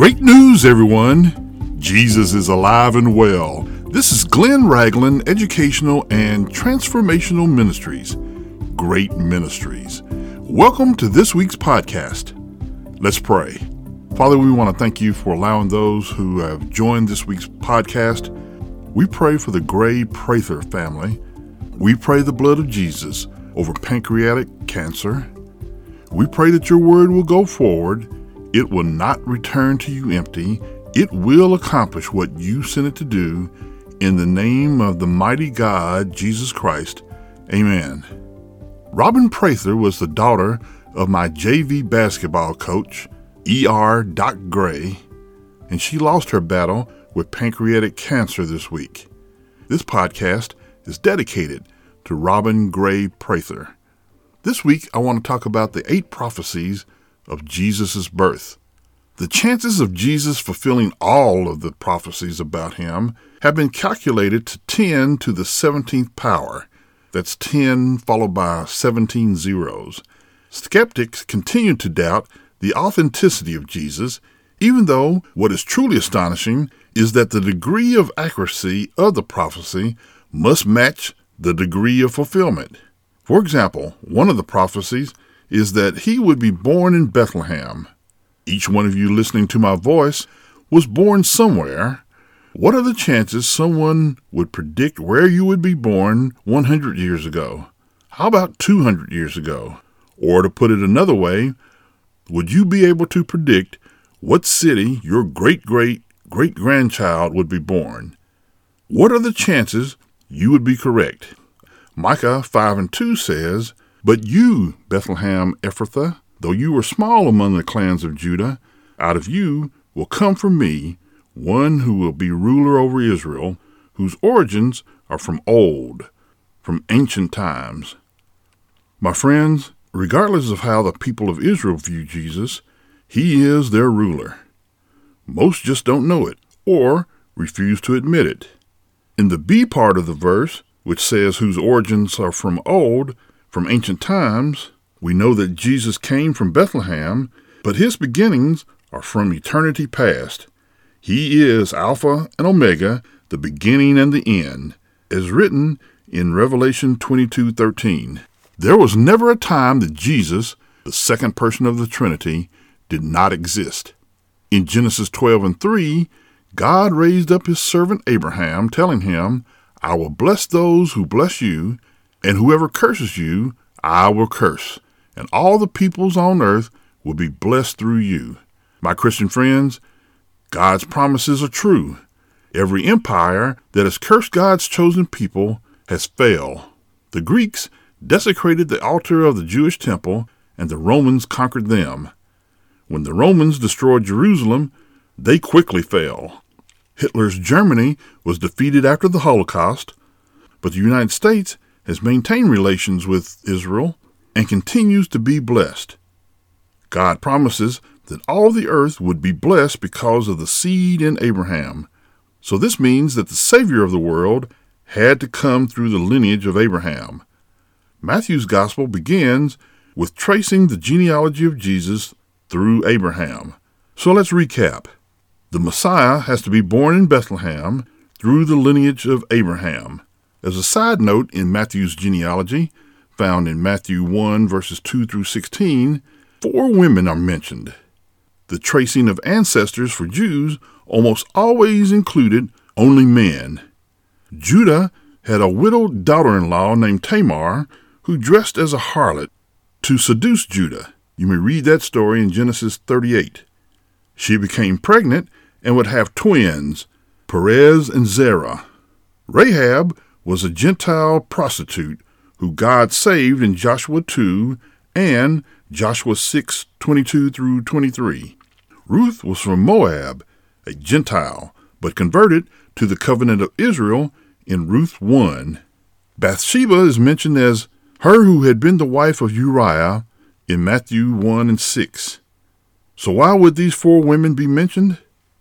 Great news, everyone! Jesus is alive and well. This is Glenn Ragland Educational and Transformational Ministries. Great Ministries. Welcome to this week's podcast. Let's pray. Father, we want to thank you for allowing those who have joined this week's podcast. We pray for the Gray Prather family. We pray the blood of Jesus over pancreatic cancer. We pray that your word will go forward it will not return to you empty. It will accomplish what you sent it to do. In the name of the mighty God, Jesus Christ. Amen. Robin Prather was the daughter of my JV basketball coach, E.R. Doc Gray, and she lost her battle with pancreatic cancer this week. This podcast is dedicated to Robin Gray Prather. This week, I want to talk about the eight prophecies of Jesus' birth. The chances of Jesus fulfilling all of the prophecies about him have been calculated to 10 to the 17th power. That's 10 followed by 17 zeros. Skeptics continue to doubt the authenticity of Jesus, even though what is truly astonishing is that the degree of accuracy of the prophecy must match the degree of fulfillment. For example, one of the prophecies is that he would be born in Bethlehem. Each one of you listening to my voice was born somewhere. What are the chances someone would predict where you would be born 100 years ago? How about 200 years ago? Or to put it another way, would you be able to predict what city your great great great grandchild would be born? What are the chances you would be correct? Micah 5 and 2 says, but you, Bethlehem Ephrathah, though you are small among the clans of Judah, out of you will come for me one who will be ruler over Israel, whose origins are from old, from ancient times. My friends, regardless of how the people of Israel view Jesus, he is their ruler. Most just don't know it or refuse to admit it. In the B part of the verse, which says whose origins are from old, from ancient times, we know that Jesus came from Bethlehem, but his beginnings are from eternity past. He is Alpha and Omega, the beginning and the end, as written in Revelation 22:13. There was never a time that Jesus, the second person of the Trinity, did not exist. In Genesis 12 and 3, God raised up his servant Abraham, telling him, I will bless those who bless you, and whoever curses you, I will curse, and all the peoples on earth will be blessed through you. My Christian friends, God's promises are true. Every empire that has cursed God's chosen people has failed. The Greeks desecrated the altar of the Jewish temple, and the Romans conquered them. When the Romans destroyed Jerusalem, they quickly fell. Hitler's Germany was defeated after the Holocaust, but the United States has maintained relations with Israel and continues to be blessed. God promises that all the earth would be blessed because of the seed in Abraham. So this means that the Savior of the world had to come through the lineage of Abraham. Matthew's Gospel begins with tracing the genealogy of Jesus through Abraham. So let's recap. The Messiah has to be born in Bethlehem through the lineage of Abraham. As a side note in Matthew's genealogy, found in Matthew 1 verses 2 through 16, four women are mentioned. The tracing of ancestors for Jews almost always included only men. Judah had a widowed daughter in law named Tamar who dressed as a harlot to seduce Judah. You may read that story in Genesis 38. She became pregnant and would have twins, Perez and Zerah. Rahab was a Gentile prostitute who God saved in Joshua 2 and Joshua 6 22 through 23. Ruth was from Moab, a Gentile, but converted to the covenant of Israel in Ruth 1. Bathsheba is mentioned as her who had been the wife of Uriah in Matthew 1 and 6. So why would these four women be mentioned?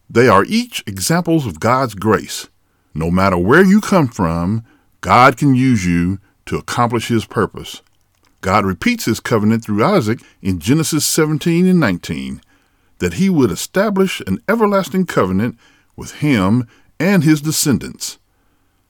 They are each examples of God's grace. No matter where you come from, God can use you to accomplish his purpose. God repeats his covenant through Isaac in Genesis 17 and 19. that he would establish an everlasting covenant with him and his descendants.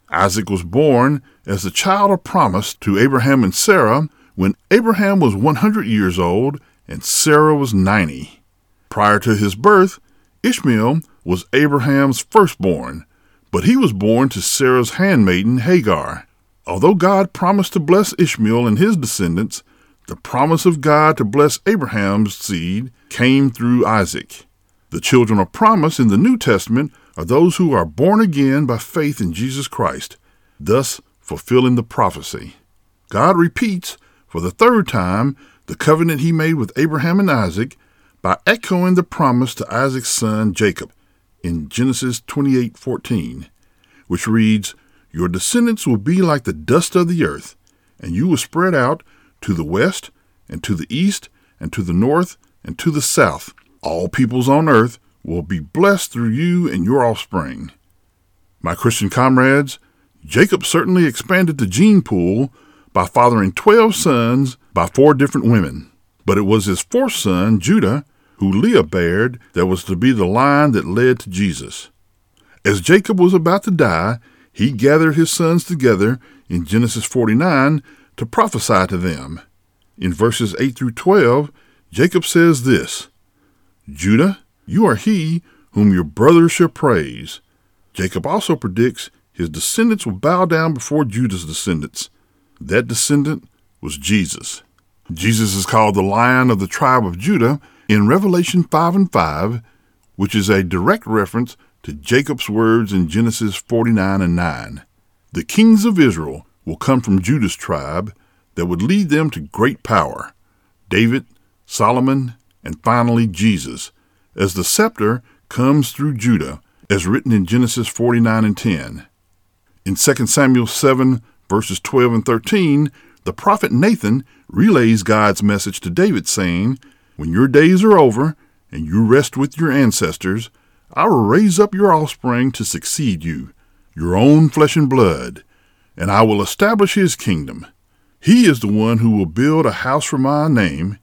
Isaac was born as the child of promise to Abraham and Sarah when Abraham was 100 years old and Sarah was 90. Prior to his birth, Ishmael was Abraham's firstborn, but he was born to Sarah's handmaiden Hagar. Although God promised to bless Ishmael and his descendants, the promise of God to bless Abraham's seed came through Isaac. The children of promise in the New Testament are those who are born again by faith in Jesus Christ, thus fulfilling the prophecy. God repeats for the third time the covenant he made with Abraham and Isaac by echoing the promise to Isaac's son Jacob in Genesis 28:14, which reads, "Your descendants will be like the dust of the earth, and you will spread out to the west and to the east and to the north and to the south. All peoples on earth will be blessed through you and your offspring." My Christian comrades, Jacob certainly expanded the gene pool by fathering 12 sons by four different women. But it was his fourth son, Judah, who Leah bared, that was to be the line that led to Jesus. As Jacob was about to die, he gathered his sons together in Genesis 49 to prophesy to them. In verses 8 through 12, Jacob says this Judah, you are he whom your brothers shall praise. Jacob also predicts his descendants will bow down before Judah's descendants. That descendant was Jesus. Jesus is called the Lion of the tribe of Judah in Revelation 5 and 5, which is a direct reference to Jacob's words in Genesis 49 and 9. The kings of Israel will come from Judah's tribe that would lead them to great power David, Solomon, and finally Jesus, as the scepter comes through Judah, as written in Genesis 49 and 10. In 2 Samuel 7, verses 12 and 13, the prophet Nathan relays God's message to David, saying, When your days are over and you rest with your ancestors, I will raise up your offspring to succeed you, your own flesh and blood, and I will establish his kingdom. He is the one who will build a house for my name,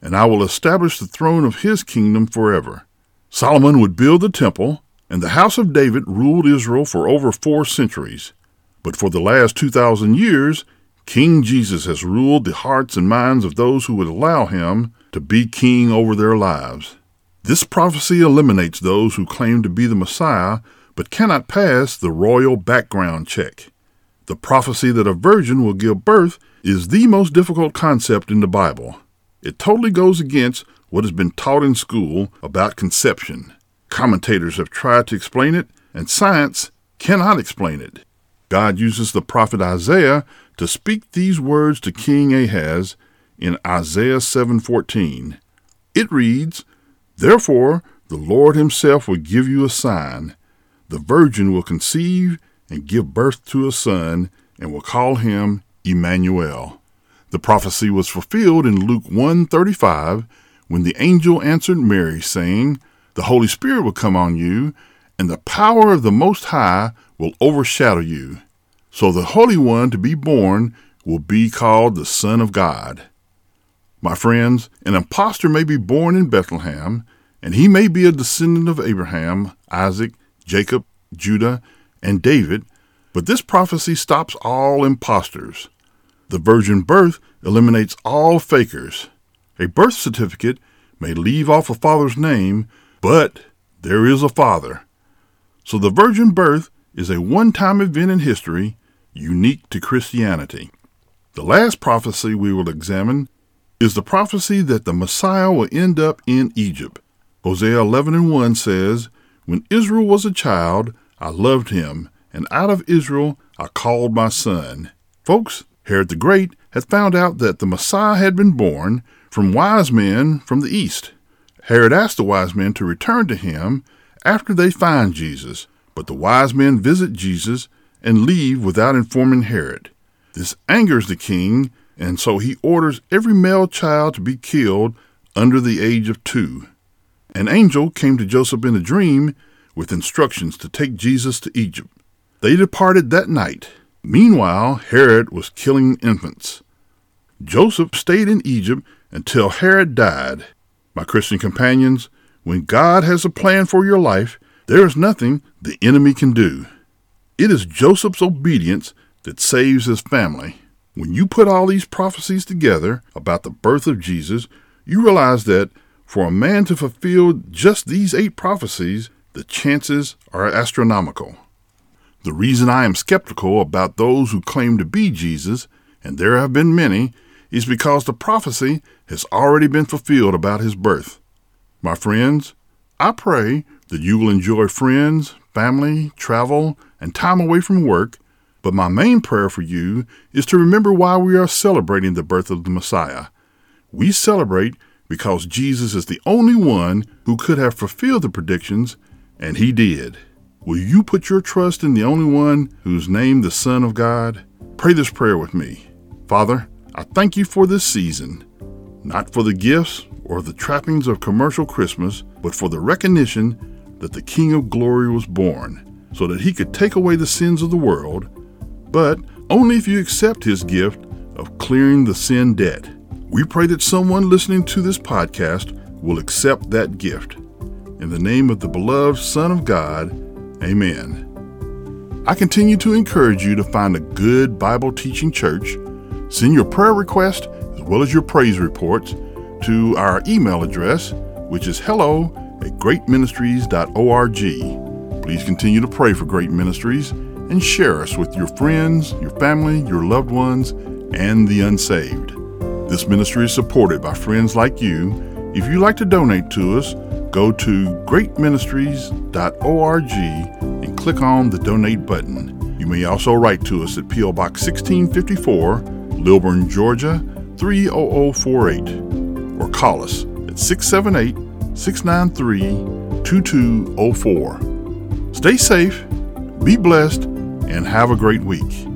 and I will establish the throne of his kingdom forever. Solomon would build the temple, and the house of David ruled Israel for over four centuries. But for the last 2,000 years, King Jesus has ruled the hearts and minds of those who would allow him to be king over their lives. This prophecy eliminates those who claim to be the Messiah but cannot pass the royal background check. The prophecy that a virgin will give birth is the most difficult concept in the Bible. It totally goes against what has been taught in school about conception. Commentators have tried to explain it, and science cannot explain it. God uses the prophet Isaiah to speak these words to King Ahaz in Isaiah 7:14. It reads, "Therefore the Lord himself will give you a sign: the virgin will conceive and give birth to a son and will call him Emmanuel." The prophecy was fulfilled in Luke 1:35 when the angel answered Mary saying, "The Holy Spirit will come on you, and the power of the Most High will overshadow you. So the Holy One to be born will be called the Son of God. My friends, an impostor may be born in Bethlehem, and he may be a descendant of Abraham, Isaac, Jacob, Judah, and David, but this prophecy stops all impostors. The virgin birth eliminates all fakers. A birth certificate may leave off a father's name, but there is a father. So the virgin birth is a one time event in history unique to Christianity. The last prophecy we will examine is the prophecy that the Messiah will end up in Egypt. Hosea 11 and 1 says, When Israel was a child, I loved him, and out of Israel I called my son. Folks, Herod the Great had found out that the Messiah had been born from wise men from the east. Herod asked the wise men to return to him after they find Jesus, but the wise men visit Jesus and leave without informing Herod. This angers the king, and so he orders every male child to be killed under the age of two. An angel came to Joseph in a dream with instructions to take Jesus to Egypt. They departed that night. Meanwhile, Herod was killing infants. Joseph stayed in Egypt until Herod died. My Christian companions, When God has a plan for your life, there is nothing the enemy can do. It is Joseph's obedience that saves his family. When you put all these prophecies together about the birth of Jesus, you realize that for a man to fulfill just these eight prophecies, the chances are astronomical. The reason I am skeptical about those who claim to be Jesus, and there have been many, is because the prophecy has already been fulfilled about his birth. My friends, I pray that you will enjoy friends, family, travel, and time away from work but my main prayer for you is to remember why we are celebrating the birth of the Messiah. We celebrate because Jesus is the only one who could have fulfilled the predictions, and he did. Will you put your trust in the only one who's named the Son of God? Pray this prayer with me. Father, I thank you for this season, not for the gifts or the trappings of commercial Christmas, but for the recognition that the King of Glory was born so that he could take away the sins of the world but only if you accept His gift of clearing the sin debt. We pray that someone listening to this podcast will accept that gift. In the name of the beloved Son of God, Amen. I continue to encourage you to find a good Bible teaching church. Send your prayer request as well as your praise reports to our email address, which is hello at greatministries.org. Please continue to pray for Great Ministries and share us with your friends, your family, your loved ones, and the unsaved. This ministry is supported by friends like you. If you'd like to donate to us, go to greatministries.org and click on the donate button. You may also write to us at P.O. Box 1654, Lilburn, Georgia 30048, or call us at 678 693 2204. Stay safe, be blessed, and have a great week.